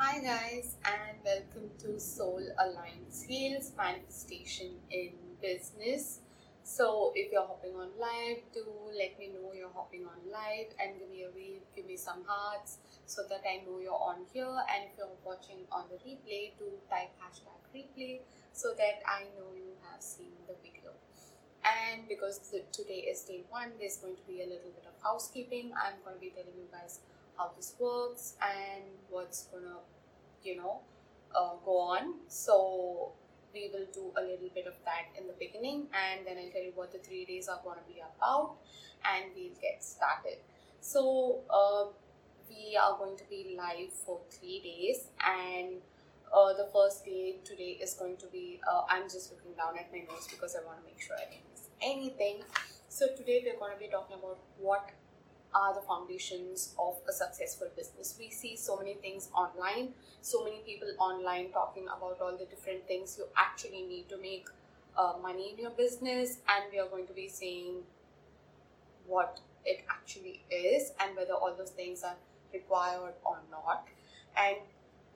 Hi, guys, and welcome to Soul Aligned Sales Manifestation in Business. So, if you're hopping on live, do let me know you're hopping on live and give me a wave, give me some hearts so that I know you're on here. And if you're watching on the replay, do type hashtag replay so that I know you have seen the video. And because today is day one, there's going to be a little bit of housekeeping. I'm going to be telling you guys how this works and what's gonna you know uh, go on. So we will do a little bit of that in the beginning and then i'll tell you what the three days are to be about and we'll get started. So uh, we are going to be live for three days and uh, the first day today is going to be uh, i'm just looking down at my notes because i want to make sure i didn't miss anything. So today we're going to be talking about what are the foundations of a successful business. We see so many things online, so many people online talking about all the different things you actually need to make uh, money in your business, and we are going to be seeing what it actually is and whether all those things are required or not. And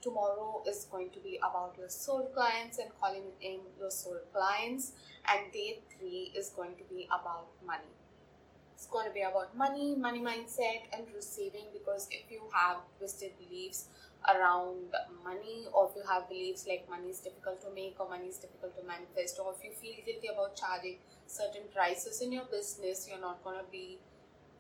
tomorrow is going to be about your soul clients and calling in your soul clients, and day three is going to be about money it's going to be about money, money mindset, and receiving. Because if you have twisted beliefs around money, or if you have beliefs like money is difficult to make, or money is difficult to manifest, or if you feel guilty about charging certain prices in your business, you're not going to be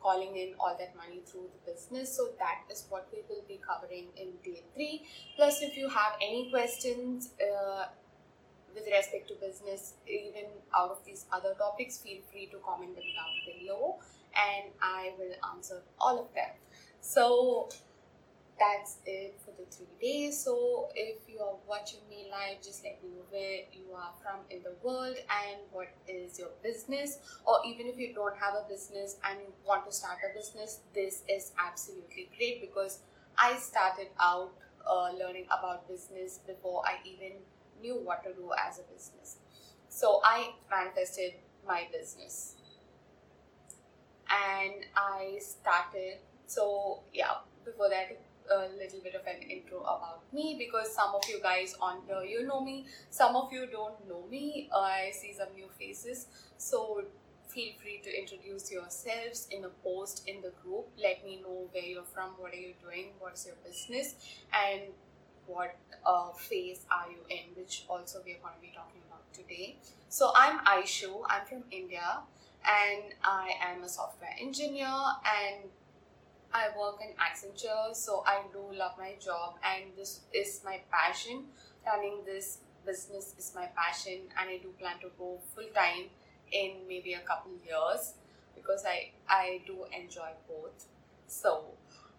calling in all that money through the business. So that is what we will be covering in day three. Plus, if you have any questions, uh, with respect to business, even out of these other topics, feel free to comment them down below and I will answer all of them. So that's it for the three days. So if you are watching me live, just let me know where you are from in the world and what is your business. Or even if you don't have a business and you want to start a business, this is absolutely great because I started out uh, learning about business before I even knew what to do as a business. So I manifested my business and I started. So, yeah, before that, a little bit of an intro about me because some of you guys on here you know me, some of you don't know me. I see some new faces. So, feel free to introduce yourselves in a post in the group. Let me know where you're from, what are you doing, what's your business, and what uh, phase are you in, which also we're going to be talking about today. So I'm Aishu, I'm from India and I am a software engineer and I work in Accenture, so I do love my job and this is my passion. Running this business is my passion and I do plan to go full time in maybe a couple years because I, I do enjoy both. So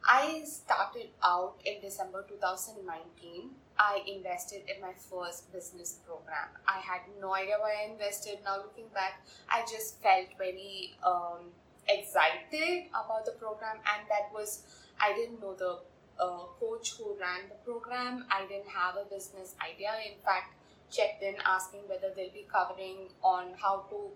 I started out in December 2019. I invested in my first business program. I had no idea why I invested. Now, looking back, I just felt very um, excited about the program, and that was, I didn't know the uh, coach who ran the program. I didn't have a business idea. In fact, checked in asking whether they'll be covering on how to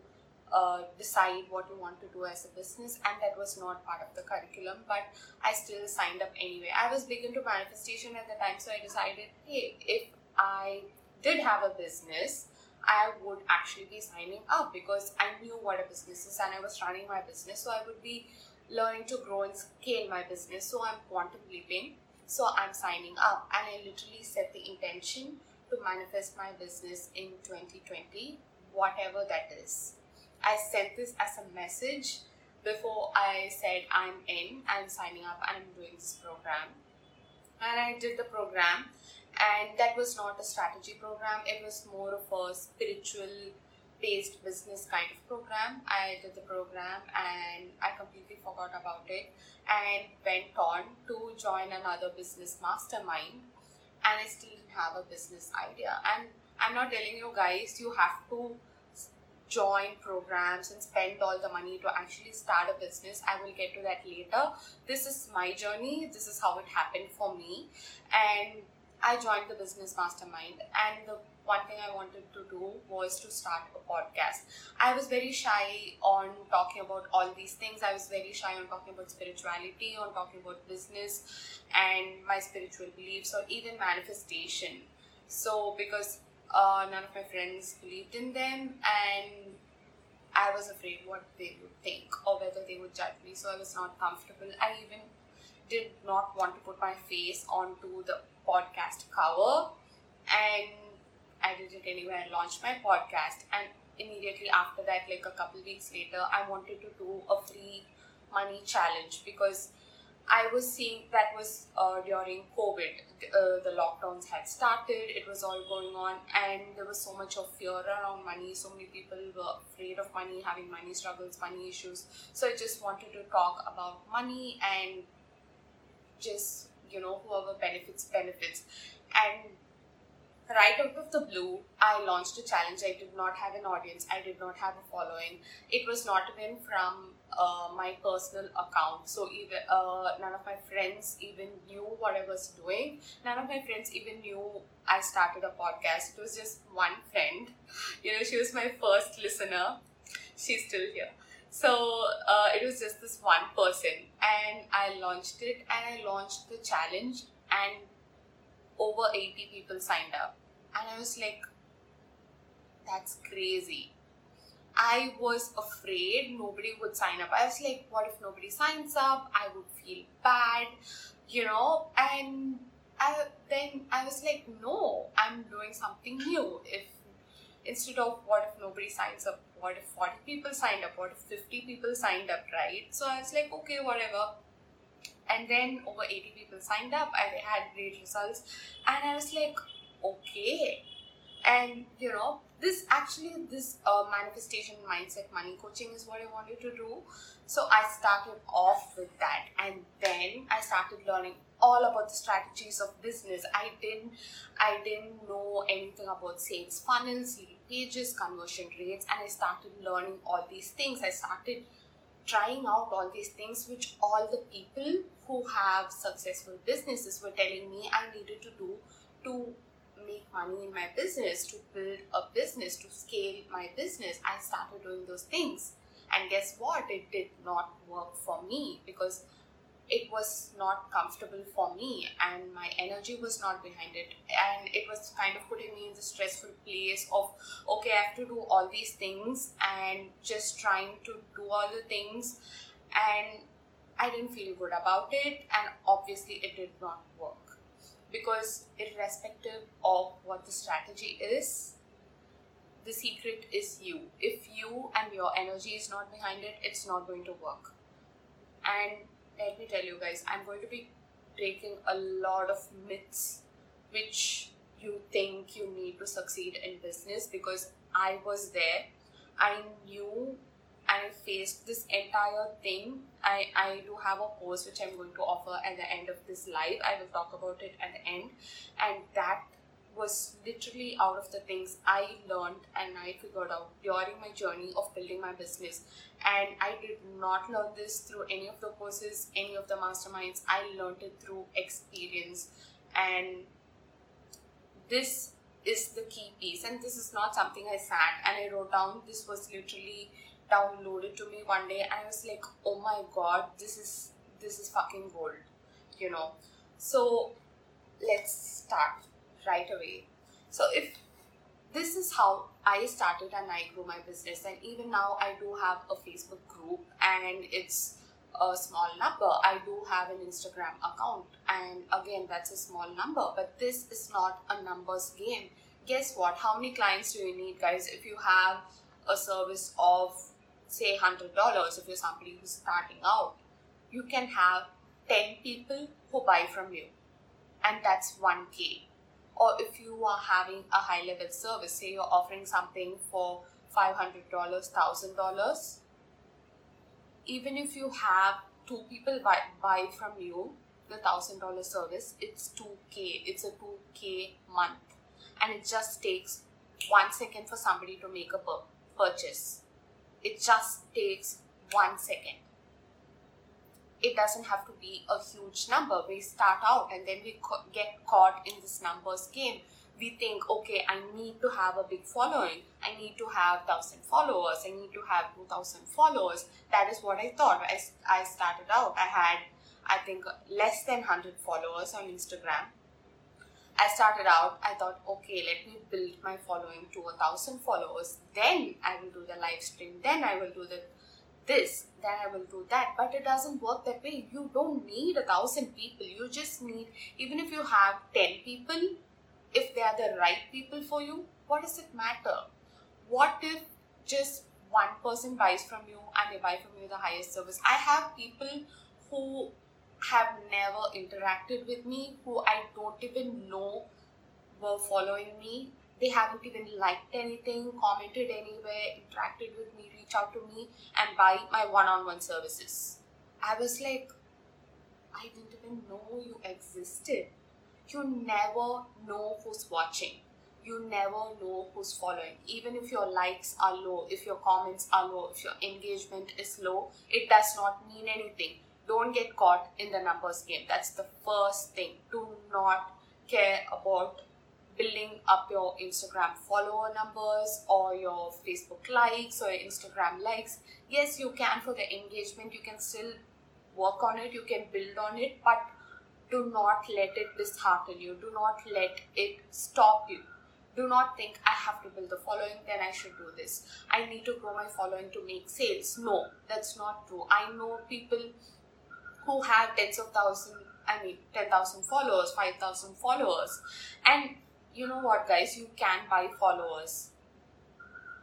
uh, decide what you want to do as a business and that was not part of the curriculum but i still signed up anyway. I was big into manifestation at the time so i decided hey if i did have a business i would actually be signing up because i knew what a business is and i was running my business so i would be learning to grow and scale my business so i'm quantum leaping so i'm signing up. And i literally set the intention to manifest my business in 2020 whatever that is I sent this as a message before I said I'm in, I'm signing up, and I'm doing this program. And I did the program, and that was not a strategy program, it was more of a spiritual based business kind of program. I did the program and I completely forgot about it and went on to join another business mastermind. And I still didn't have a business idea. And I'm not telling you guys, you have to join programs and spend all the money to actually start a business. I will get to that later. This is my journey. This is how it happened for me. And I joined the business mastermind, and the one thing I wanted to do was to start a podcast. I was very shy on talking about all these things. I was very shy on talking about spirituality, on talking about business and my spiritual beliefs, or even manifestation. So, because uh, none of my friends believed in them, and I was afraid what they would think or whether they would judge me, so I was not comfortable. I even did not want to put my face onto the podcast cover and I did it anyway. I launched my podcast, and immediately after that, like a couple weeks later, I wanted to do a free money challenge because I was seeing that was uh, during COVID. Uh, the lockdowns had started, it was all going on, and there was so much of fear around money. So many people were afraid of money, having money struggles, money issues. So I just wanted to talk about money and just, you know, whoever benefits, benefits. And right out of the blue, I launched a challenge. I did not have an audience, I did not have a following. It was not even from uh, my personal account. So even uh, none of my friends even knew what I was doing. None of my friends even knew I started a podcast. It was just one friend. You know, she was my first listener. She's still here. So uh, it was just this one person, and I launched it, and I launched the challenge, and over 80 people signed up. And I was like, that's crazy. I was afraid nobody would sign up. I was like, what if nobody signs up? I would feel bad, you know? And I, then I was like, no, I'm doing something new. If instead of what if nobody signs up, what if 40 people signed up, what if 50 people signed up, right? So I was like, okay, whatever and then over 80 people signed up i had great results and i was like okay and you know this actually this uh, manifestation mindset money coaching is what i wanted to do. So i started off with that. And then i started learning all about the strategies of business. I didn't i didn't know anything about sales funnels pages conversion rates and i started learning all these things. I started trying out all these things which all the people who have successful businesses were telling me I needed to do to make money in my business, to build a business, to scale my business. I started doing those things. And guess what? It did not work for me because it was not comfortable for me and my energy was not behind it and it was kind of putting me in the stressful place of okay i have to do all these things and just trying to do all the things and i didn't feel good about it and obviously it did not work because irrespective of what the strategy is the secret is you if you and your energy is not behind it it's not going to work and let me tell you guys, I'm going to be breaking a lot of myths which you think you need to succeed in business because I was there. I knew I faced this entire thing. I, I do have a course which I'm going to offer at the end of this live. I will talk about it at the end. And that was literally out of the things I learned and I figured out during my journey of building my business. And I did not learn this through any of the courses, any of the masterminds. I learned it through experience. And this is the key piece. And this is not something I sat and I wrote down. This was literally downloaded to me one day and I was like, oh my god, this is this is fucking gold, you know. So let's start right away. So if this is how I started and I grew my business, and even now I do have a Facebook group and it's a small number. I do have an Instagram account, and again, that's a small number, but this is not a numbers game. Guess what? How many clients do you need, guys? If you have a service of say $100, if you're somebody who's starting out, you can have 10 people who buy from you, and that's 1k or if you are having a high level service, say you're offering something for $500, $1,000, even if you have two people buy, buy from you the $1,000 service, it's 2K, it's a 2K month. And it just takes one second for somebody to make a purchase. It just takes one second. it doesn't have to be a huge number. We start out and then we get caught in this numbers game. We think, okay, I need to have a big following. I need to have 1,000 followers. I need to have 2,000 followers. That is what I thought. I, I started out. I had, I think, less than 100 followers on Instagram. I started out, I thought, okay, let me build my following to a thousand followers. Then I will do the live stream. Then I will do the this, then I will do that. But it doesn't work that way. You don't need a thousand people. You just need, even if you have 10 people, if they are the right people for you, what does it matter? What if just one person buys from you and they buy from you the highest service? I have people who have never interacted with me, who I don't even know were following me they haven't even liked anything, commented anywhere, interacted with me, reach out to me, and buy my one on one services. I was like, I didn't even know you existed. You never know who's watching. You never know who's following. Even if your likes are low, if your comments are low, if your engagement is low, it does not mean anything. Don't get caught in the numbers game. That's the first thing. Do not care about building up your Instagram follower numbers or your Facebook likes or Instagram likes. Yes, you can for the engagement, you can still work on it, you can build on it, but do not let it dishearten you, do not let it stop you. Do not think I have to build the following, then I should do this. I need to grow my following to make sales. No, that's not true. I know people who have tens of thousands I mean, 10,000 followers, 5,000 followers, and you know what, guys, you can buy followers,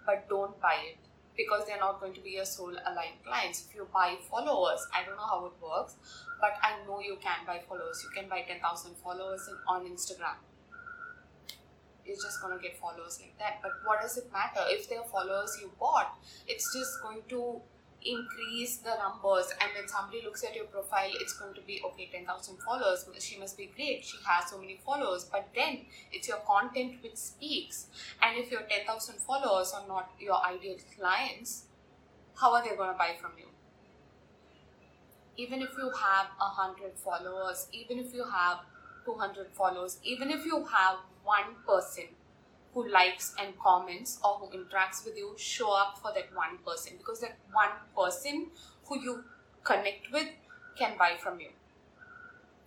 but don't buy it because they're not going to be your soul aligned clients. If you buy followers, I don't know how it works, but I know you can buy followers. You can buy 10,000 followers on Instagram. You're just gonna get followers like that. But what does it matter if they're followers you bought? It's just going to increase the numbers and when somebody looks at your profile it's going to be okay 10000 followers. She must be great. She has so many followers. But then it's your content which speaks. And if your 10000 followers are not your ideal clients how are they going to buy from you? Even if you have 100 followers even if you have 200 followers even if you have one person who likes and comments or who interacts with you show up for that one person because that one person who you connect with can buy from you.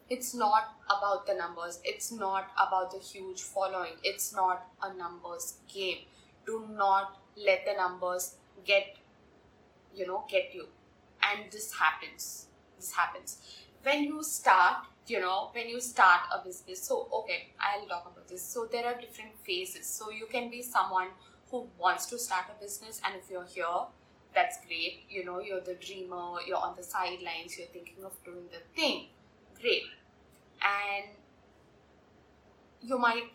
It's not about the numbers, it's not about the huge following, it's not a numbers game. Do not let the numbers get you know get you. And this happens. This happens. When you start you know when you start a business so okay i'll talk about this. So there are different phases. So you can be someone who wants to start a business and if you're here that's great. You know you're the dreamer you're on the sidelines you're thinking of doing the thing. Great. And you might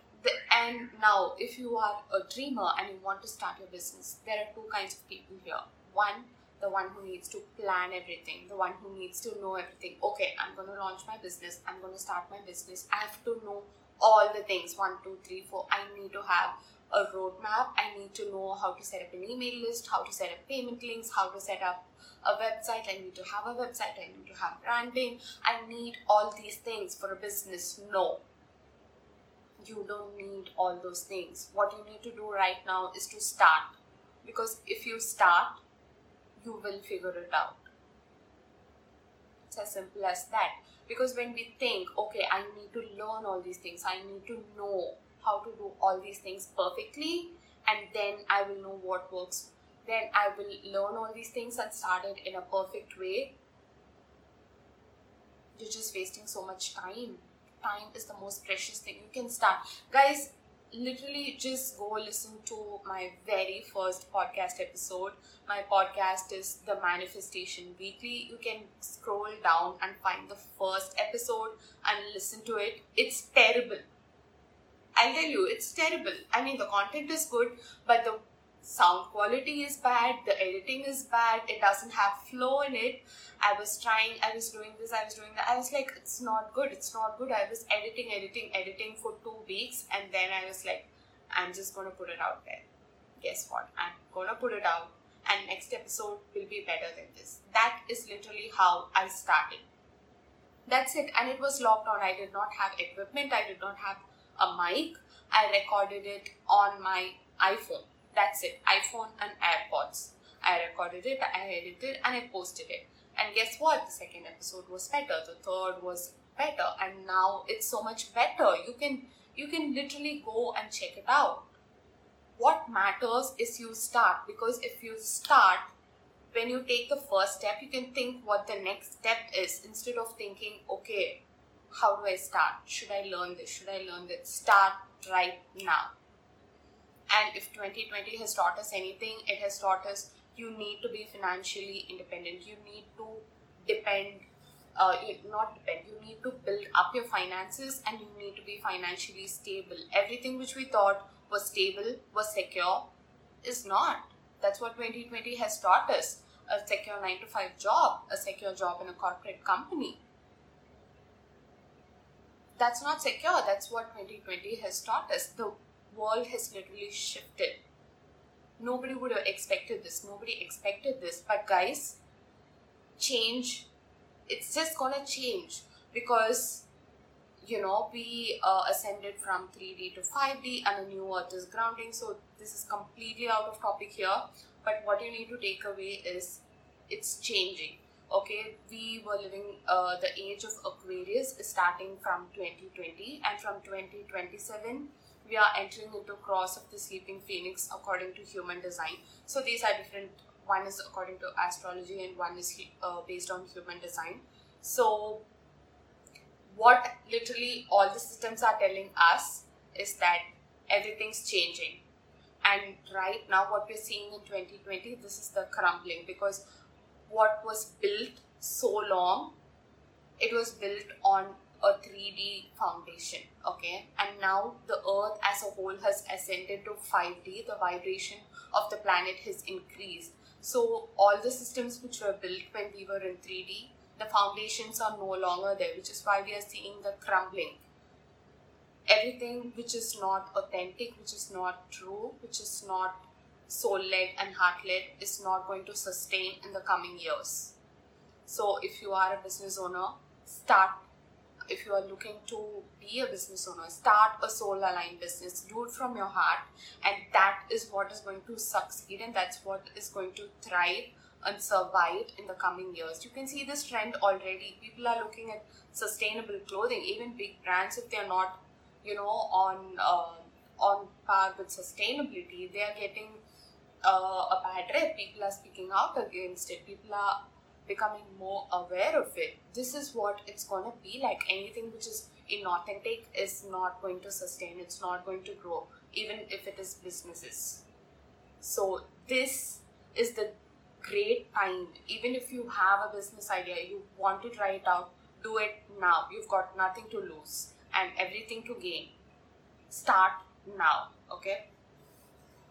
and now if you are a dreamer and you want to start your business there are two kinds of people here. One the one who needs to plan everything, the one who needs to know everything. Okay, I'm going to launch my business, I'm going to start my business. I have to know all the things one, two, three, four. I need to have a roadmap. I need to know how to set up an email list, how to set up payment links, how to set up a website. I need to have a website. I need to have branding. I need all these things for a business. No. You don't need all those things. What you need to do right now is to start. Because if you start, you will figure it out. It's as simple as that. Because when we think, okay, I need to learn all these things, I need to know how to do all these things perfectly, and then I will know what works. Then I will learn all these things and start it in a perfect way. You're just wasting so much time. Time is the most precious thing. You can start. Guys, literally just go listen to my very first podcast episode. My podcast is The Manifestation Weekly. You can scroll down and find the first episode and listen to it. It's terrible. I'll tell you, it's terrible. I mean, the content is good, but the sound quality is bad, the editing is bad, it doesn't have flow in it. I was trying, I was doing this, I was doing that. I was like, it's not good, it's not good. I was editing, editing, editing for two weeks, and then I was like, I'm just gonna put it out there. Guess what? I'm gonna put it out, and next episode will be better than this. That is literally how I started. That's it. And it was locked on. I did not have equipment, I did not have a mic. I recorded it on my iPhone. That's it. iPhone and AirPods. I recorded it, I edited, and I posted it. And guess what? The second episode was better. The third was better, and now it's so much better. You can you can literally go and check it out. What matters is you start because if you start, when you take the first step, you can think what the next step is instead of thinking, okay, how do I start? Should I learn this? Should I learn this? Start right now. And if 2020 has taught us anything, it has taught us you need to be financially independent. You need to depend, uh, not depend, you need to build up your finances and you need to be financially stable. Everything which we thought was stable, was secure, is not. That's what 2020 has taught us a secure 9 to 5 job, a secure job in a corporate company. That's not secure. That's what 2020 has taught us. The world has literally shifted. Nobody would have expected this. Nobody expected this. But guys change it's just gonna change because you know we uh, ascended from 3d to 5d and a new earth is grounding. So this is completely out of topic here. But what you need to take away is it's changing. Okay? We were living uh, the age of aquarius starting from 2020 and from 2027 we are entering into cross of the sleeping phoenix according to human design. So these are different one is according to astrology and one is uh, based on human design. So what literally all the systems are telling us is that everything's changing. And right now what we're seeing in 2020 this is the crumbling because what was built so long it was built on a 3D foundation, okay? And now the earth as a whole has ascended to 5D, the vibration of the planet has increased. So, all the systems which were built when we were in 3D, the foundations are no longer there, which is why we are seeing the crumbling. Everything which is not authentic, which is not true, which is not soul led and heart led, is not going to sustain in the coming years. So, if you are a business owner, start if you are looking to be a business owner, start a soul aligned business, do it from your heart, and that is what is going to succeed and that's what is going to thrive and survive in the coming years. You can see this trend already. People are looking at sustainable clothing, even big brands, if they're not, you know, on uh, on par with sustainability, they are getting uh, a bad rep. People are speaking out against it. People are becoming more aware of it. This is what it's going to be like. Anything which is inauthentic is not going to sustain, it's not going to grow, even if it is businesses. So, this is the great time. Even if you have a business idea, you want to try it out, do it now. You've got nothing to lose and everything to gain. Start now, okay?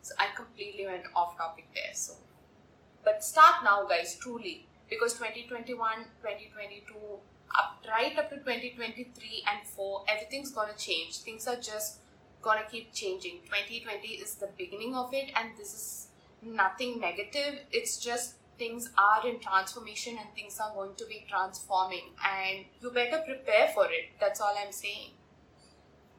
So, I completely went off topic there. So, but start now, guys, truly because 2021 2022 up right up to 2023 and 4 everything's gonna change. Things are just gonna keep changing. 2020 is the beginning of it and this is nothing negative. It's just things are in transformation and things are going to be transforming and you better prepare for it. That's all i'm saying.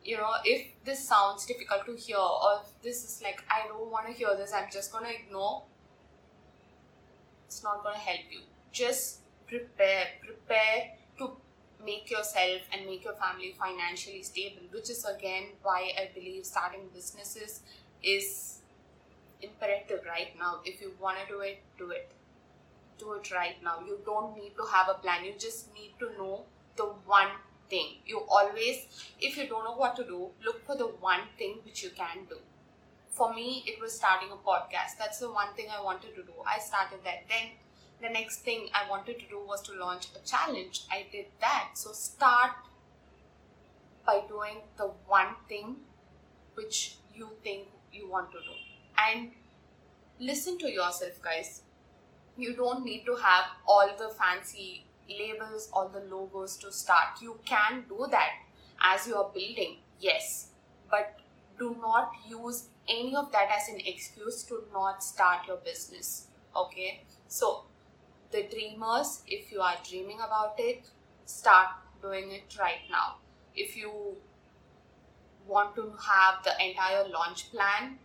You know if this sounds difficult to hear or this is like i don't want to hear this i'm just going to ignore it's not going to help you just prepare prepare to make yourself and make your family financially stable which is again why i believe starting businesses is imperative right now. If you want to do it do it. Do it right now. You don't need to have a plan. You just need to know the one thing. You always if you don't know what to do look for the one thing which you can do. For me it was starting a podcast. That's the one thing i wanted to do. I started that. Then the next thing I wanted to do was to launch a challenge. I did that. So start by doing the one thing which you think you want to do. And listen to yourself, guys. You don't need to have all the fancy labels, all the logos to start. You can do that as you are building, yes. But do not use any of that as an excuse to not start your business Okay, so the dreamers, if you are dreaming about it, start doing it right now. If you want to have the entire launch plan,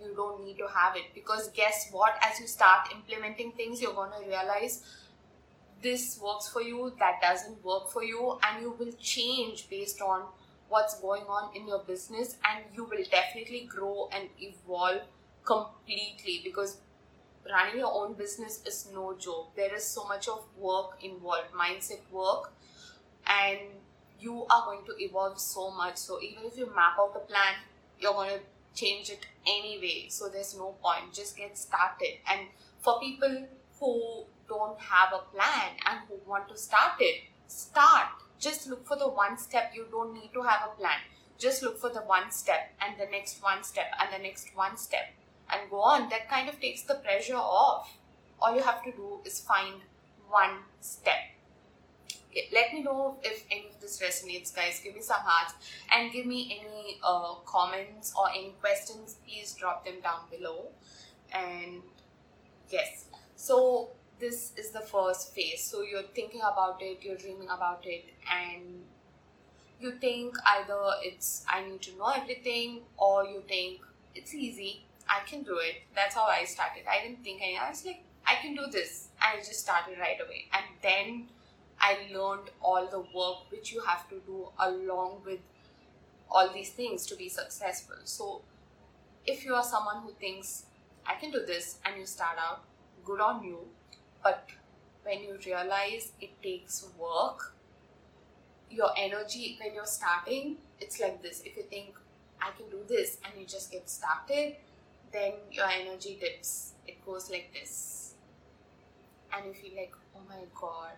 you don't need to have it because guess what? As you start implementing things, you're going to realize this works for you, that doesn't work for you, and you will change based on what's going on in your business, and you will definitely grow and evolve completely because running your own business is no joke. There is so much of work involved, mindset work, and you are going to evolve so much. So even if you map out the plan, you're going to change it anyway. So there's no point. Just get started. And for people who don't have a plan and who want to start it, start. Just look for the one step. You don't need to have a plan. Just look for the one step and the next one step and the next one step and go on. That kind of takes the pressure off. All you have to do is find one step. Let me know if any of this resonates, guys. Give me some hearts and give me any uh, comments or any questions. Please drop them down below. And yes, so this is the first phase. So you're thinking about it, you're dreaming about it, and you think either it's I need to know everything or you think it's easy, I can do it. That's how I started. I didn't think any. I was like, I can do this. I just started right away, and then I learned all the work which you have to do along with all these things to be successful. So, if you are someone who thinks I can do this and you start out, good on you. But when you realize it takes work, your energy when you're starting, it's like this. If you think I can do this and you just get started, then your energy dips. It goes like this. And you feel like, oh my god,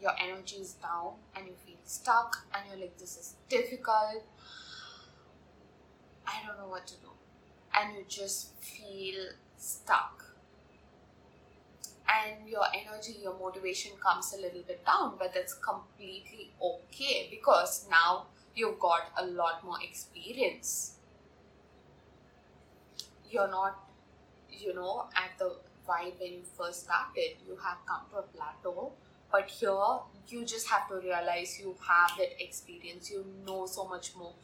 your energy is down and you feel stuck and you're like, this is difficult. I don't know what to do. And you just feel stuck. And your energy, your motivation comes a little bit down, but that's completely okay because now you've got a lot more experience. You're not, you know, at the vibe when you first started, you have come to a plateau but here you just have to realize you have that experience. You know so much more.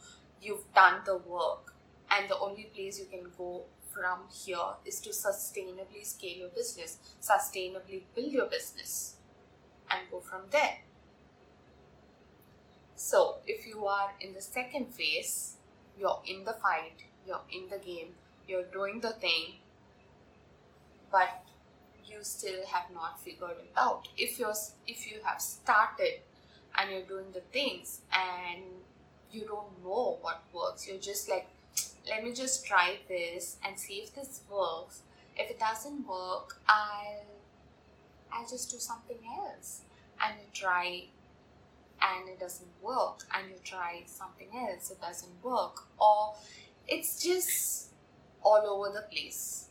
You've done the work and the only place you can go from here is to sustainably scale your business sustainably build your business and go from there. So if you are in the second phase you're in the fight you're in the game you're doing the thing but you still have not figured it out. If you're if you have started and you're doing the things and you don't know what works you're just like let me just try this and see if this works. If it doesn't work i'll i'll just do something else. And you try and it doesn't work and you try something else it doesn't work. Or it's just all over the place.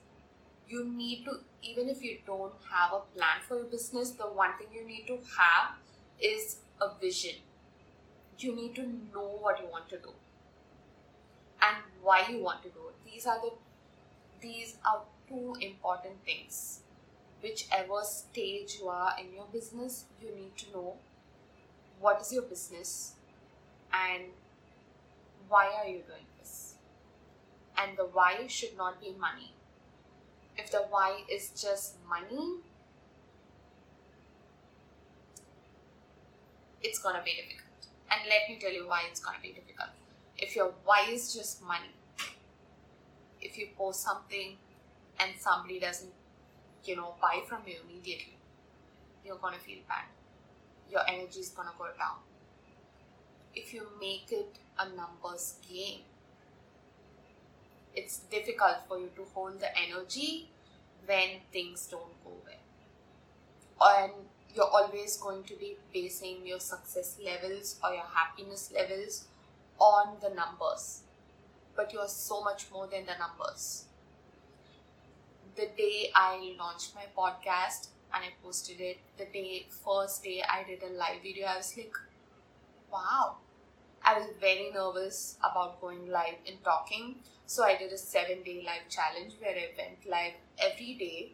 You need to even if you don't have a plan for your business the one thing you need to have is a vision. You need to know what you want to do and why you want to do it. These are the these are two important things. Whichever stage you are in your business you need to know what is your business and why are you doing and the why should not be money if the why is just money, it's gonna be difficult. And let me tell you why it's gonna be difficult. If your why is just money, if you post something and somebody doesn't, you know, buy from you immediately, you're gonna feel bad. Your energy is gonna go down. If you make it a numbers game, it's difficult for you to hold the energy when things don't go well. And you're always going to be basing your success levels or your happiness levels on the numbers. But you're so much more than the numbers. The day I launched my podcast and I posted it, the day, first day I did a live video, I was like, wow. I was very nervous about going live and talking. So I did a seven day live challenge where I went live every day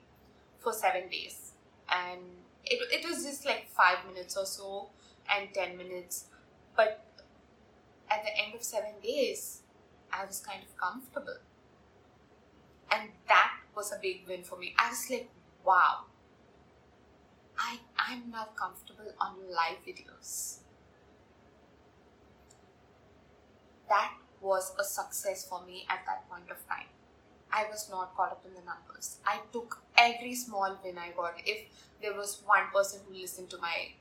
for seven days. And it, it was just like five minutes or so and 10 minutes. But at the end of seven days, I was kind of comfortable. And that was a big win for me. I was like, wow, I, I'm now comfortable on live videos. That was a success for me at that point of time. I was not caught up in the numbers. I took every small win I got. If there was one person who listened to my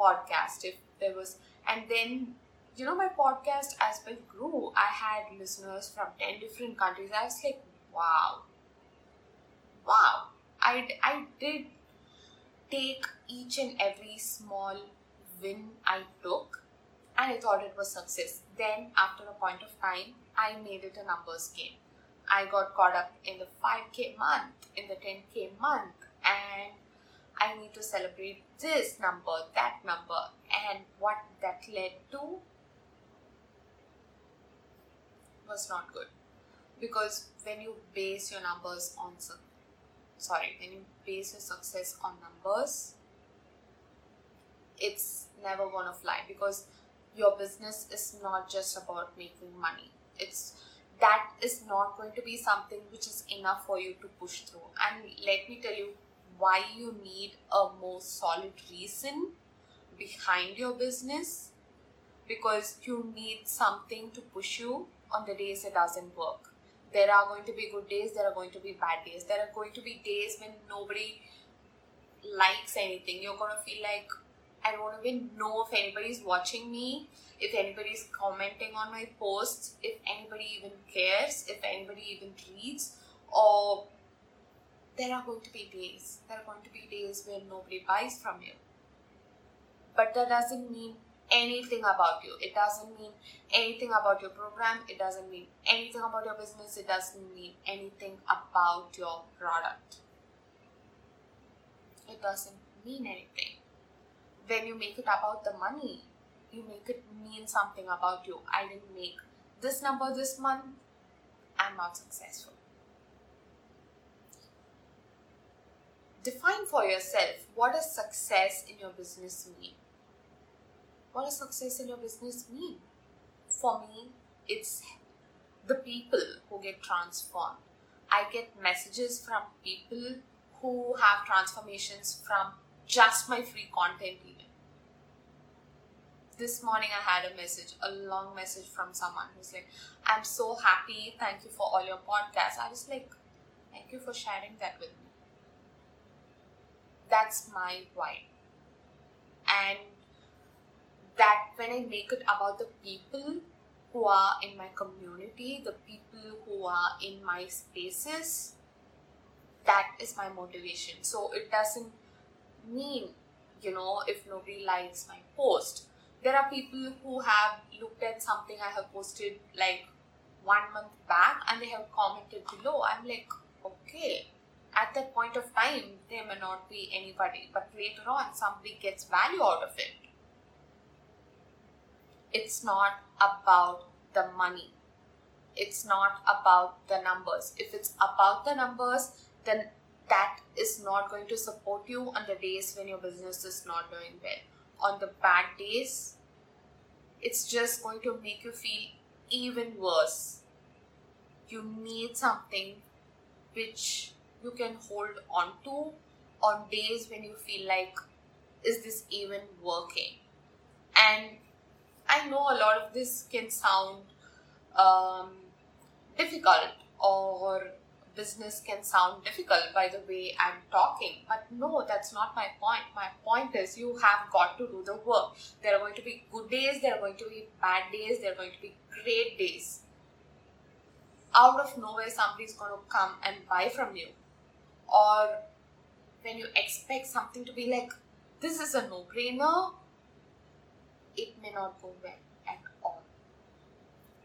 podcast, if there was, and then, you know, my podcast as well grew. I had listeners from 10 different countries. I was like, wow, wow. I, I did take each and every small win I took and I thought it was success. Then, after a point of time, I made it a numbers game. I got caught up in the 5k month, in the 10k month, and I need to celebrate this number, that number, and what that led to was not good. Because when you base your numbers on sorry, when you base your success on numbers, it's never gonna fly because your business is not just about making money. It's that is not going to be something which is enough for you to push through. And let me tell you why you need a more solid reason behind your business because you need something to push you on the days it doesn't work. There are going to be good days, there are going to be bad days. There are going to be days when nobody likes anything. You're going to feel like I don't even know if anybody's watching me, if anybody's commenting on my posts, if anybody even cares, if anybody even reads, or there are going to be days, there are going to be days where nobody buys from you. But that doesn't mean anything about you. It doesn't mean anything about your program. It doesn't mean anything about your business. It doesn't mean anything about your product. It doesn't mean anything when you make it about the money, you make it mean something about you. I didn't make this number this month, I'm not successful. Define for yourself what does success in your business mean? What does success in your business mean? For me, it's the people who get transformed. I get messages from people who have transformations from just my free content this morning i had a message a long message from someone who's like i'm so happy. Thank you for all your podcasts. I was like thank you for sharing that with me. That's my why. And that when i make it about the people who are in my community the people who are in my spaces that is my motivation. So it doesn't mean, you know, if nobody likes my post. There are people who have looked at something I have posted like one month back and they have commented below. I'm like, okay, at that point of time, there may not be anybody, but later on, somebody gets value out of it. It's not about the money, it's not about the numbers. If it's about the numbers, then that is not going to support you on the days when your business is not doing well. On the bad days, it's just going to make you feel even worse. You need something which you can hold on to on days when you feel like, is this even working? And I know a lot of this can sound um, difficult or business can sound difficult by the way I'm talking. But no, that's not my point. My point is you have got to do the work. There are going to be good days, there are going to be bad days, there are going to be great days. Out of nowhere, somebody's going to come and buy from you. Or when you expect something to be like, this is a no brainer, it may not go well at all.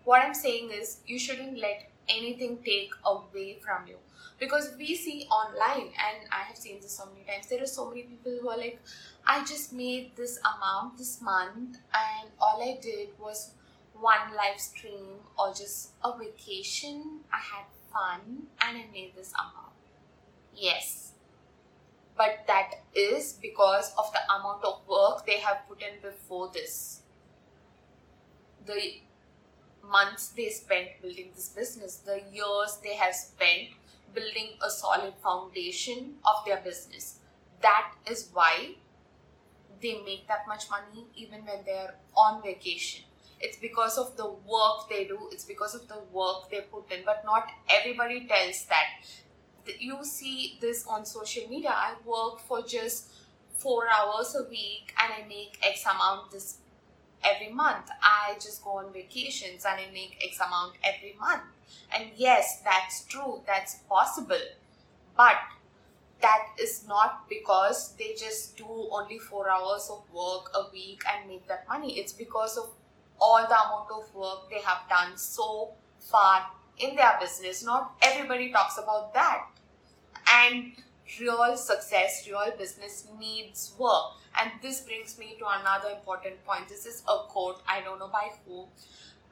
What I'm saying is, you shouldn't let anything take away from you because we see online and i have seen this so many times there are so many people who are like i just made this amount this month and all i did was one live stream or just a vacation. I had fun and I made this amount. Yes. But that is because of the amount of work they have put in before this. The months they spent building this business, the years they have spent building a solid foundation of their business. That is why they make that much money even when they're on vacation. It's because of the work they do, it's because of the work they put in, but not everybody tells that. You see this on social media. I work for just four hours a week and I make X amount this every month. I just go on vacations and I make X amount every month. And yes, that's true, that's possible. But that is not because they just do only four hours of work a week and make that money. It's because of all the amount of work they have done so far in their business. Not everybody talks about that. And real success, real business needs work. And this brings me to another important point. This is a quote, I don't know by who.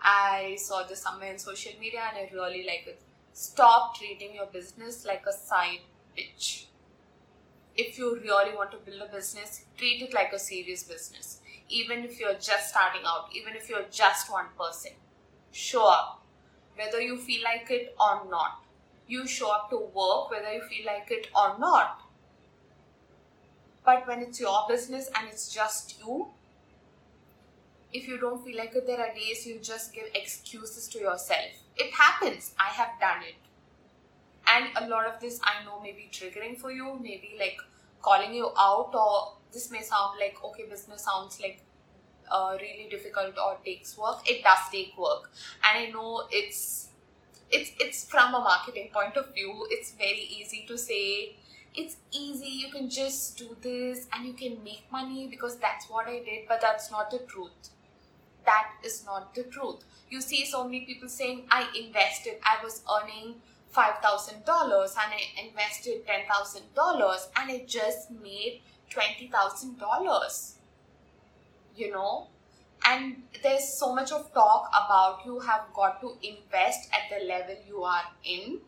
I saw this somewhere in social media and I really like it. Stop treating your business like a side bitch if you really want to build a business, treat it like a serious business. Even if you're just starting out, even if you're just one person, show up, whether you feel like it or not. You show up to work whether you feel like it or not. But when it's your business and it's just you, if you don't feel like it, there are days you just give excuses to yourself. It happens. I have done it and a lot of this i know may be triggering for you maybe like calling you out or this may sound like okay business sounds like uh, really difficult or takes work it does take work and i know it's it's it's from a marketing point of view it's very easy to say it's easy you can just do this and you can make money because that's what i did but that's not the truth that is not the truth you see so many people saying i invested i was earning $5,000 and I invested $10,000 and I just made $20,000. You know? And there's so much of talk about you have got to invest at the level you are in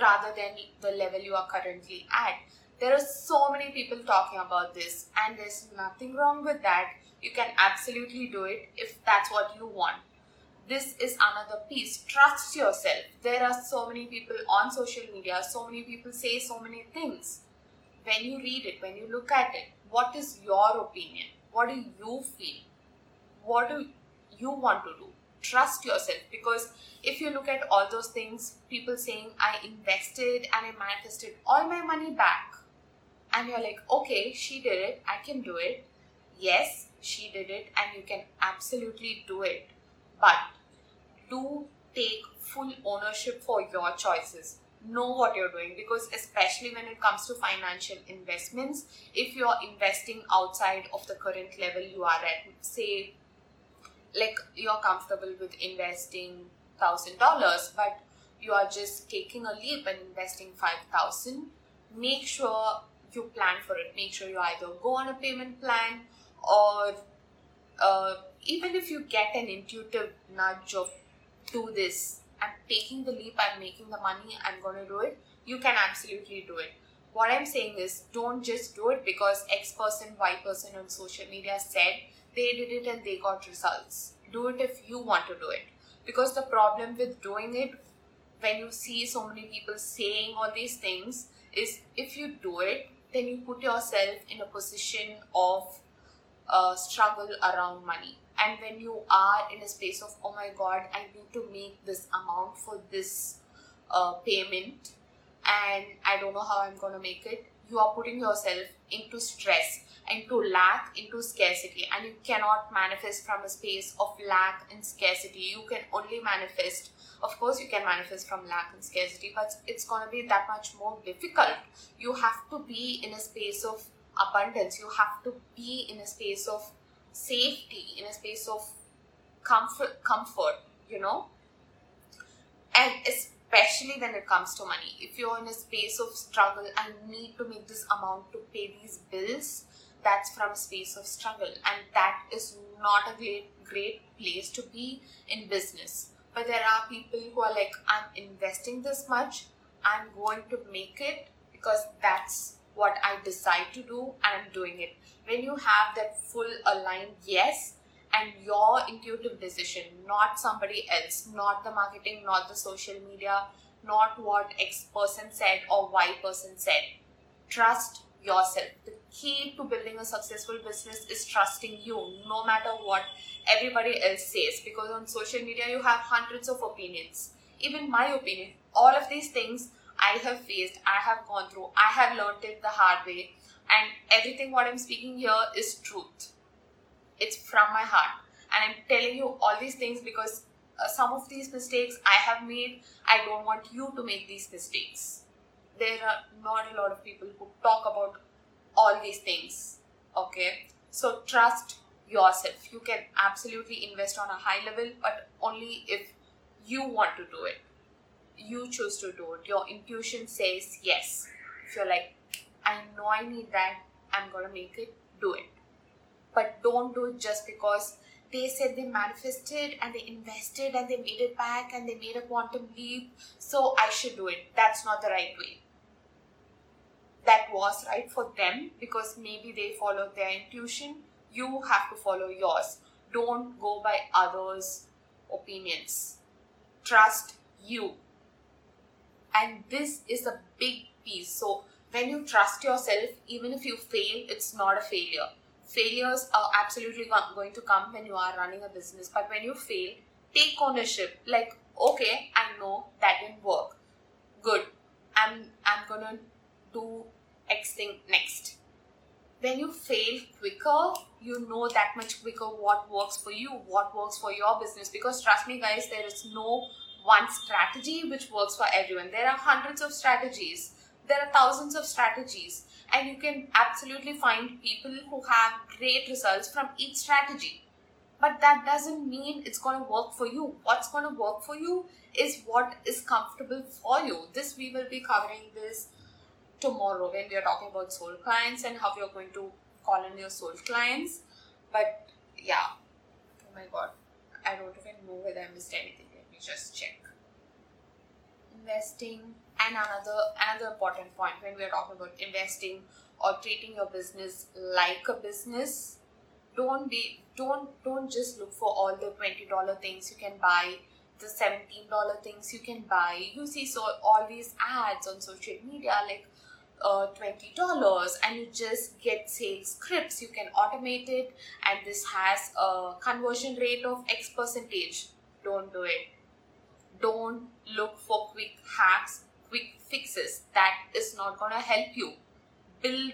rather than the level you are currently at. There are so many people talking about this, and there's nothing wrong with that. You can absolutely do it if that's what you want this is another piece. Trust yourself. There are so many people on social media, so many people say so many things. When you read it, when you look at it, what is your opinion? What do you feel? What do you want to do? Trust yourself because if you look at all those things, people saying, I invested and I manifested all my money back, and you're like, okay, she did it, I can do it. Yes, she did it, and you can absolutely do it. But do take full ownership for your choices know what you're doing because especially when it comes to financial investments if you're investing outside of the current level you are at say like you're comfortable with investing thousand dollars but you are just taking a leap and investing five thousand make sure you plan for it make sure you either go on a payment plan or uh, even if you get an intuitive nudge of do this. I'm taking the leap, I'm making the money, I'm to do it. You can absolutely do it. What I'm saying is, don't just do it because X person, Y person on social media said they did it and they got results. Do it if you want to do it. Because the problem with doing it, when you see so many people saying all these things, is if you do it, then you put yourself in a position of uh, struggle around money and when you are in a space of oh my god i need to make this amount for this uh, payment and i don't know how i'm to make it you are putting yourself into stress into lack into scarcity. And you cannot manifest from a space of lack and scarcity. You can only manifest of course you can manifest from lack and scarcity but it's going to be that much more difficult. You have to be in a space of abundance. You have to be in a space of safety in a space of comfort comfort you know? And especially when it comes to money. If you're in a space of struggle i need to make this amount to pay these bills that's from space of struggle. And that is not a great great place to be in business. But there are people who are like i'm investing this much i'm going to make it because that's what i decide to do and i'm doing it. When you have that full aligned yes and your intuitive decision not somebody else not the marketing not the social media not what x person said or y person said trust yourself. The key to building a successful business is trusting you no matter what everybody else says. Because on social media you have hundreds of opinions. Even my opinion. All of these things i have faced i have gone through i have learned it the hard way. And everything what i'm speaking here is truth. It's from my heart. And i'm telling you all these things because uh, some of these mistakes i have made i don't want you to make these mistakes there are not a lot of people who talk about all these things okay? So trust yourself. You can absolutely invest on a high level but only if you want to do it. You choose to do it. Your intuition says yes. If you're like i know i need that. I'm gonna make it do it. But don't do it just because they said they manifested and they invested and they made it back and they made a quantum leap so i should do it. That's not the right way that was right for them because maybe they followed their intuition. You have to follow yours. Don't go by others opinions. Trust you. And this is a big piece. So when you trust yourself even if you fail it's not a failure. Failures are absolutely going to come when you are running a business. But when you fail take ownership. Like okay i know that didn't work. Good. I'm i'm gonna do x thing next. When you fail quicker you know that much quicker what works for you what works for your business. Because trust me guys there is no one strategy which works for everyone. There are hundreds of strategies. There are thousands of strategies. And you can absolutely find people who have great results from each strategy. But that doesn't mean it's going to work for you. What's going to work for you is what is comfortable for you. This we will be covering this tomorrow when we are talking about soul clients and how you're going to call in your soul clients. But yeah. Oh my god. I don't even know whether i missed anything. Let me just check. Investing and another another important point when we are talking about investing or treating your business like a business don't be don't don't just look for all the $20 things you can buy the $17 things you can buy. You see so all these ads on social media like uh, $20 and you just get sales scripts. You can automate it and this has a conversion rate of x percentage. Don't do it. Don't look for quick hacks quick fixes. That is not going to help you. Build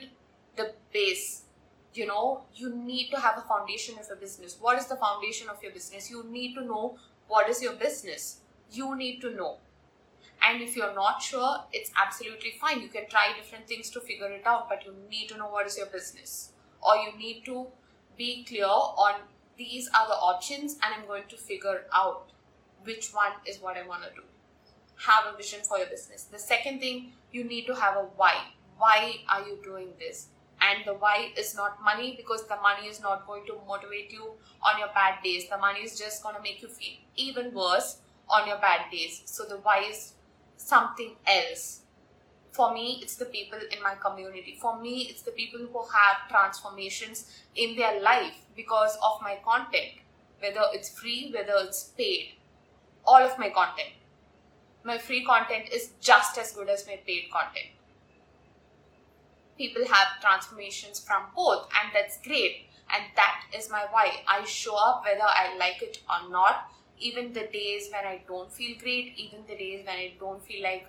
the base. You know you need to have a foundation of your business. What is the foundation of your business? You need to know what is your business. You need to know and if you're not sure it's absolutely fine you can try different things to figure it out but you need to know what is your business or you need to be clear on these are the options and i'm going to figure out which one is what i want to do have a vision for your business. The second thing, you need to have a why. Why are you doing this? And the why is not money because the money is not going to motivate you on your bad days. The money is just going to make you feel even worse on your bad days. So the why is something else. For me, it's the people in my community. For me, it's the people who have transformations in their life because of my content, whether it's free, whether it's paid. All of my content my free content is just as good as my paid content. People have transformations from both, and that's great. And that is my why. I show up whether I like it or not, even the days when I don't feel great, even the days when I don't feel like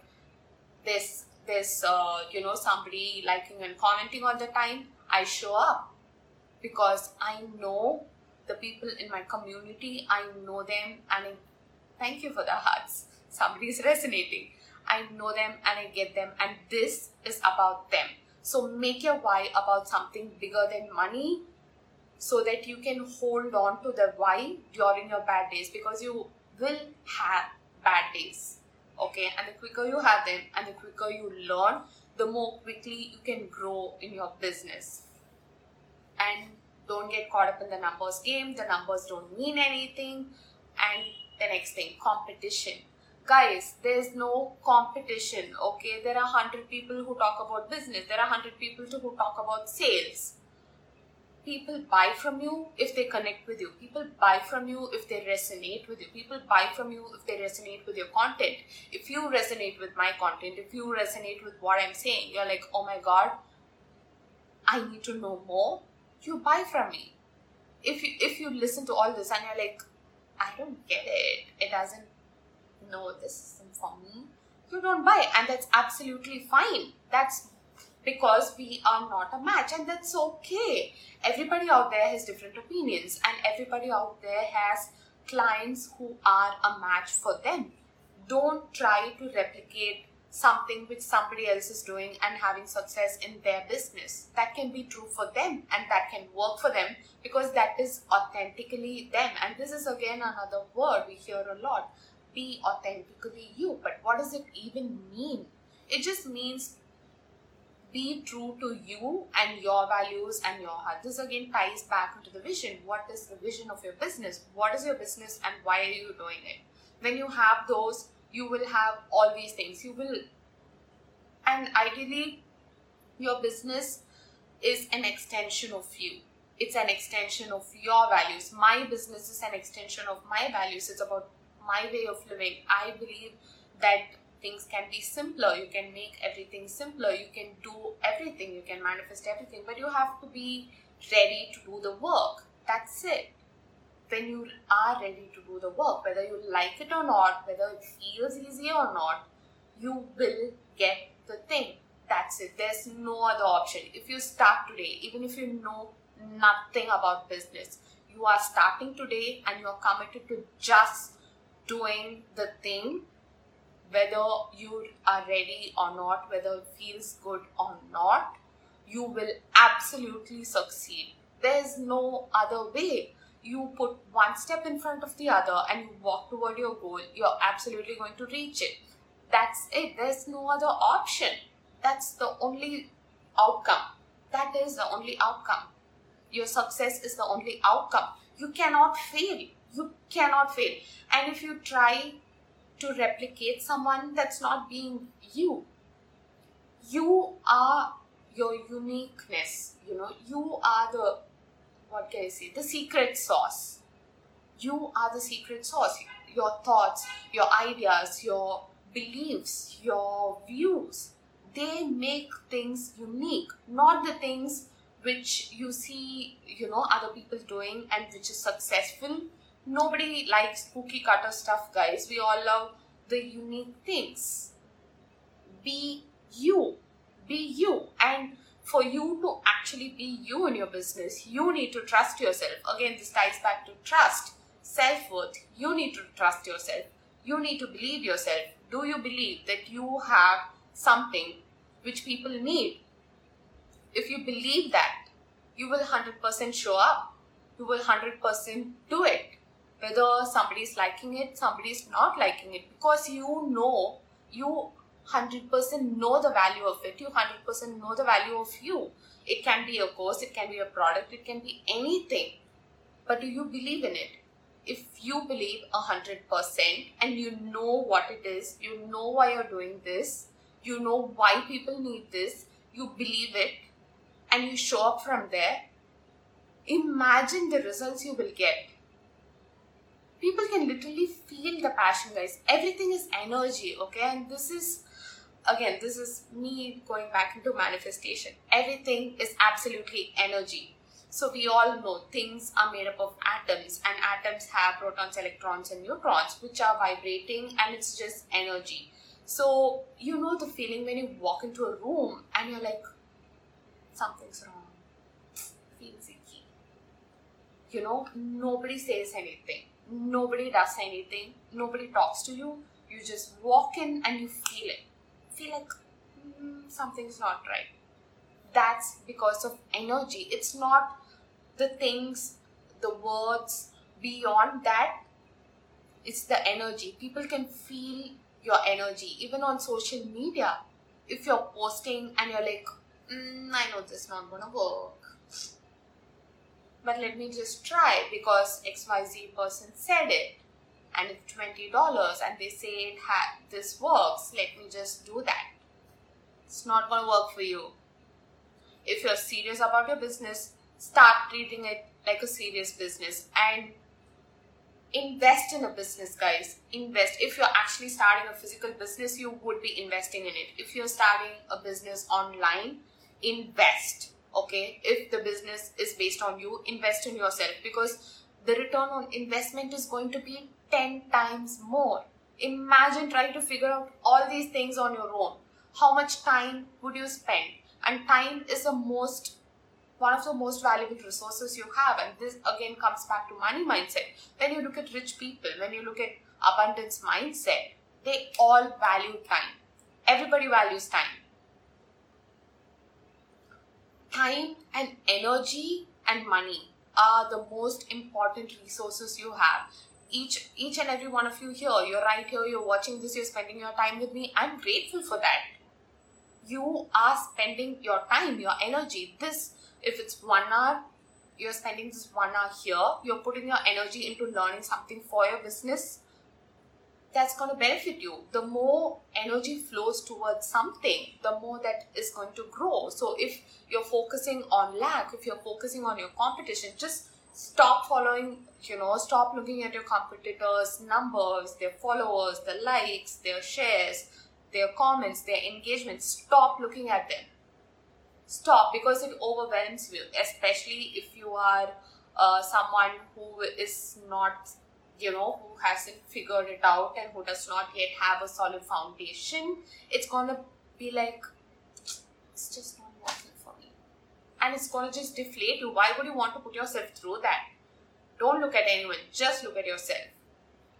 this this uh, you know somebody liking and commenting all the time i show up because i know the people in my community i know them and I thank you for the hearts somebody is resonating. I know them and I get them, and this is about them. So make your why about something bigger than money so that you can hold on to the why during your bad days because you will have bad days. Okay, and the quicker you have them and the quicker you learn, the more quickly you can grow in your business. and don't get caught up in the numbers game. The numbers don't mean anything. And the next thing, competition. Guys, there's no competition, okay? There are 100 people who talk about business, there are 100 people who talk about sales. People buy from you if they connect with you. People buy from you if they resonate with you. People buy from you if they resonate with your content. If you resonate with my content, if you resonate with what I'm saying, you're like, oh my god, I need to know more you buy from me. If you if you listen to all this and you're like, I don't get it, it doesn't know this isn't for me, you don't buy, and that's absolutely fine. That's because we are not a match, and that's okay. Everybody out there has different opinions, and everybody out there has clients who are a match for them. Don't try to replicate something which somebody else is doing and having success in their business. That can be true for them and that can work for them because that is authentically them. And this is again another word we hear a lot be authentically you. But what does it even mean? It just means be true to you and your values and your heart. This again ties back into the vision. What is the vision of your business? What is your business and why are you doing it? When you have those you will have all these things you will and ideally your business is an extension of you it's an extension of your values my business is an extension of my values it's about my way of living i believe that things can be simpler you can make everything simpler you can do everything you can manifest everything but you have to be ready to do the work that's it when you are ready to do the work, whether you like it or not, whether it feels easy or not, you will get the thing. That's it. There's no other option. If you start today, even if you know nothing about business, you are starting today and you are committed to just doing the thing, whether you are ready or not, whether it feels good or not, you will absolutely succeed. There's no other way you put one step in front of the other and you walk toward your goal, you're absolutely going to reach it. That's it. There's no other option. That's the only outcome. That is the only outcome. Your success is the only outcome. You cannot fail. You cannot fail. And if you try to replicate someone that's not being you, you are your uniqueness. You know, you are the what can I say? The secret sauce. You are the secret sauce. Your thoughts, your ideas, your beliefs, your views, they make things unique, not the things which you see, you know, other people doing and which is successful. Nobody likes cookie cutter stuff, guys. We all love the unique things. Be you. Be you. And for you to actually be you in your business, you need to trust yourself. Again, this ties back to trust, self worth. You need to trust yourself. You need to believe yourself. Do you believe that you have something which people need? If you believe that, you will 100% show up. You will 100% do it. Whether somebody is liking it, somebody is not liking it, because you know you 100% know the value of it. You 100% know the value of you. It can be a course, it can be a product, it can be anything. But do you believe in it? If you believe 100% and you know what it is, you know why you're doing this, you know why people need this, you believe it, and you show up from there, imagine the results you will get people can literally feel the passion guys everything is energy okay and this is again, this is me going back into manifestation. Everything is absolutely energy. So we all know things are made up of atoms, and atoms have protons, electrons, and neutrons, which are vibrating, and it's just energy. So you know the feeling when you walk into a room and you're like, something's wrong, feels icky. You know, nobody says anything, nobody does anything, nobody talks to you. You just walk in and you feel it feel like mm, something's not right. That's because of energy. It's not the things, the words beyond that. It's the energy. People can feel your energy, even on social media. If you're posting and you're like, mm, I know this is not gonna work. But let me just try because xyz person said it. And it's $20 and they say it ha- this works. Let me just do that. It's not going to work for you. If you're serious about your business start treating it like a serious business and invest in a business guys. Invest. If you're actually starting a physical business you would be investing in it. If you're starting a business online invest okay if the business is based on you invest in yourself because the return on investment is going to be 10 times more. Imagine trying to figure out all these things on your own. How much time would you spend? And time is the most one of the most valuable resources you have. And this again comes back to money mindset. When you look at rich people when you look at abundance mindset they all value time. Everybody values time time and energy and money are the most important resources you have. Each each and every one of you here you're right here you're watching this you're spending your time with me. I'm grateful for that. You are spending your time your energy. This if it's one hour you're spending this one hour here. You're putting your energy into learning something for your business that's going to benefit you. The more energy flows towards something the more that is going to grow. So if you're focusing on lack if you're focusing on your competition just stop following you know stop looking at your competitors numbers their followers the likes their shares their comments their engagement. Stop looking at them. Stop because it overwhelms you especially if you are uh, someone who is not you know who hasn't figured it out and who does not yet have a solid foundation it's gonna be like it's just not working for me. And it's gonna just deflate you. Why would you want to put yourself through that? Don't look at anyone. Just look at yourself.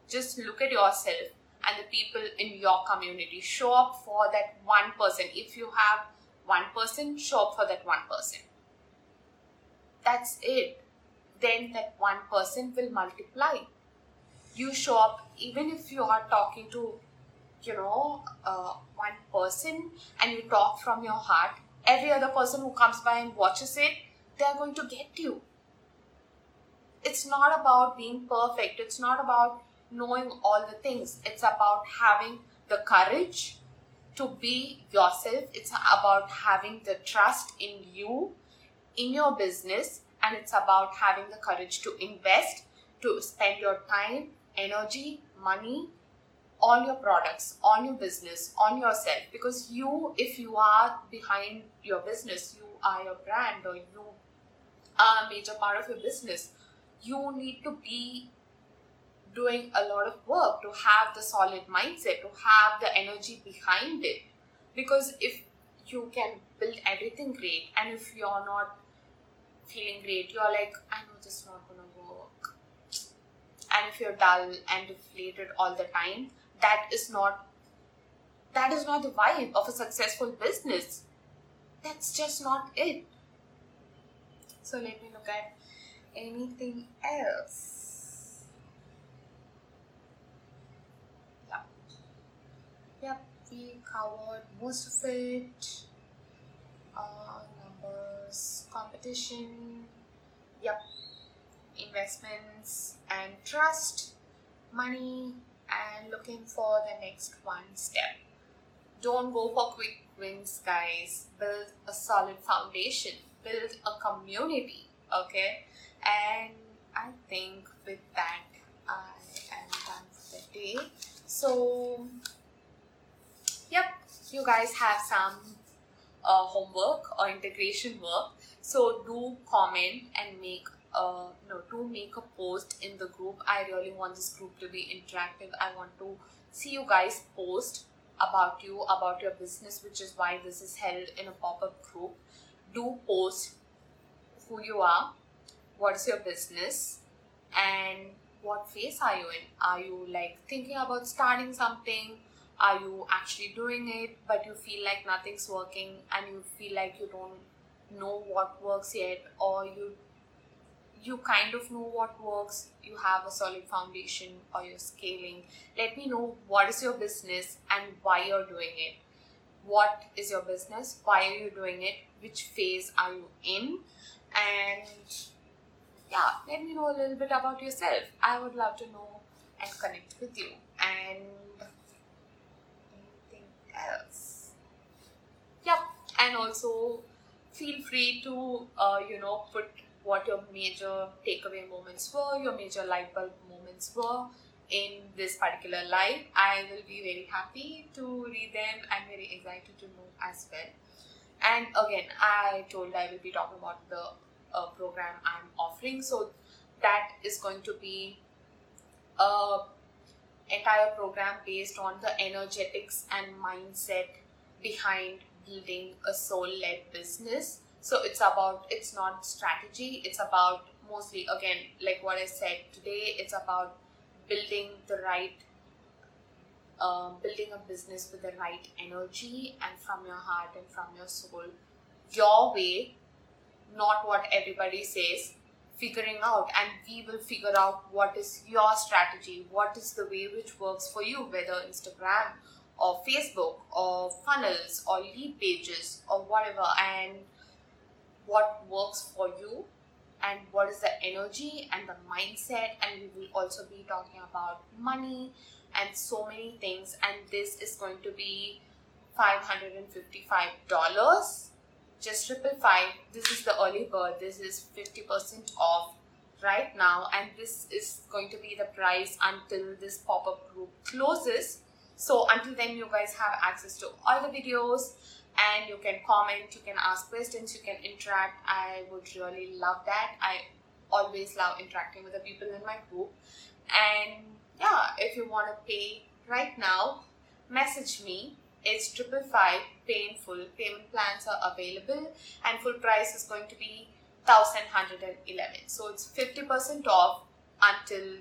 Just look at yourself and the people in your community. Show up for that one person. If you have one person, show up for that one person. That's it. Then that one person will multiply. You show up even if you are talking to, you know, uh, one person and you talk from your heart, every other person who comes by and watches it, they are going to get you. It's not about being perfect. It's not about knowing all the things. It's about having the courage to be yourself. It's about having the trust in you, in your business, and it's about having the courage to invest, to spend your time, energy, money on your products, on your business, on yourself. Because you, if you are behind your business, you are your brand or you are a major part of your business, you need to be doing a lot of work to have the solid mindset, to have the energy behind it. Because if you can build everything great, and if you're not feeling great, you're like, I know this is not. And if you're dull and deflated all the time, that is not that is not the vibe of a successful business. That's just not it. So let me look at anything else. Yep, we covered most of it. Uh, numbers, competition, yep, investments and trust, money, and looking for the next one step. Don't go for quick wins, guys. Build a solid foundation, build a community, okay? And I think with that, I am done for the day. So, yep, you guys have some uh, homework or integration work. So do comment and make uh, no to make a post in the group. I really want this group to be interactive. I want to see you guys post about you, about your business, which is why this is held in a pop-up group. Do post who you are, what is your business, and what phase are you in? Are you like thinking about starting something? are you actually doing it but you feel like nothing's working and you feel like you don't know what works yet or you you kind of know what works you have a solid foundation or you're scaling let me know what is your business and why you're doing it what is your business why are you doing it which phase are you in and yeah, let me know a little bit about yourself. I would love to know and connect with you. And anything else? Yep. And also feel free to uh, you know put what your major takeaway moments were, your major light bulb moments were in this particular live. I will be very happy to read them. I'm very excited to know as well. And again, I told I will be talking about the uh, program I'm offering. So that is going to be a entire program based on the energetics and mindset behind building a soul-led business. So it's about it's not strategy. It's about mostly again like what I said today. It's about building the right uh, building a business with the right energy and from your heart and from your soul your way not what everybody says figuring out and we will figure out what is your strategy what is the way which works for you whether instagram or facebook or funnels or lead pages or whatever and what works for you and what is the energy and the mindset. And we will also be talking about money and so many things. And this is going to be $555 just triple five. This is the early bird. This is 50% off right now. And this is going to be the price until this pop-up group closes. So until then you guys have access to all the videos and you can comment you can ask questions you can interact. I would really love that. I always love interacting with the people in my group. And yeah if you want to pay right now message me. It's triple five painful payment plans are available and full price is going to be 1111 so it's 50% off until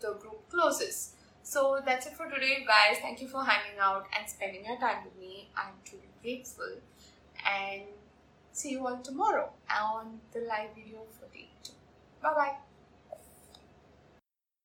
the group closes. So that's it for today guys. Thank you for hanging out and spending your time with me. I'm truly grateful and see you all tomorrow on the live video for day two. Bye bye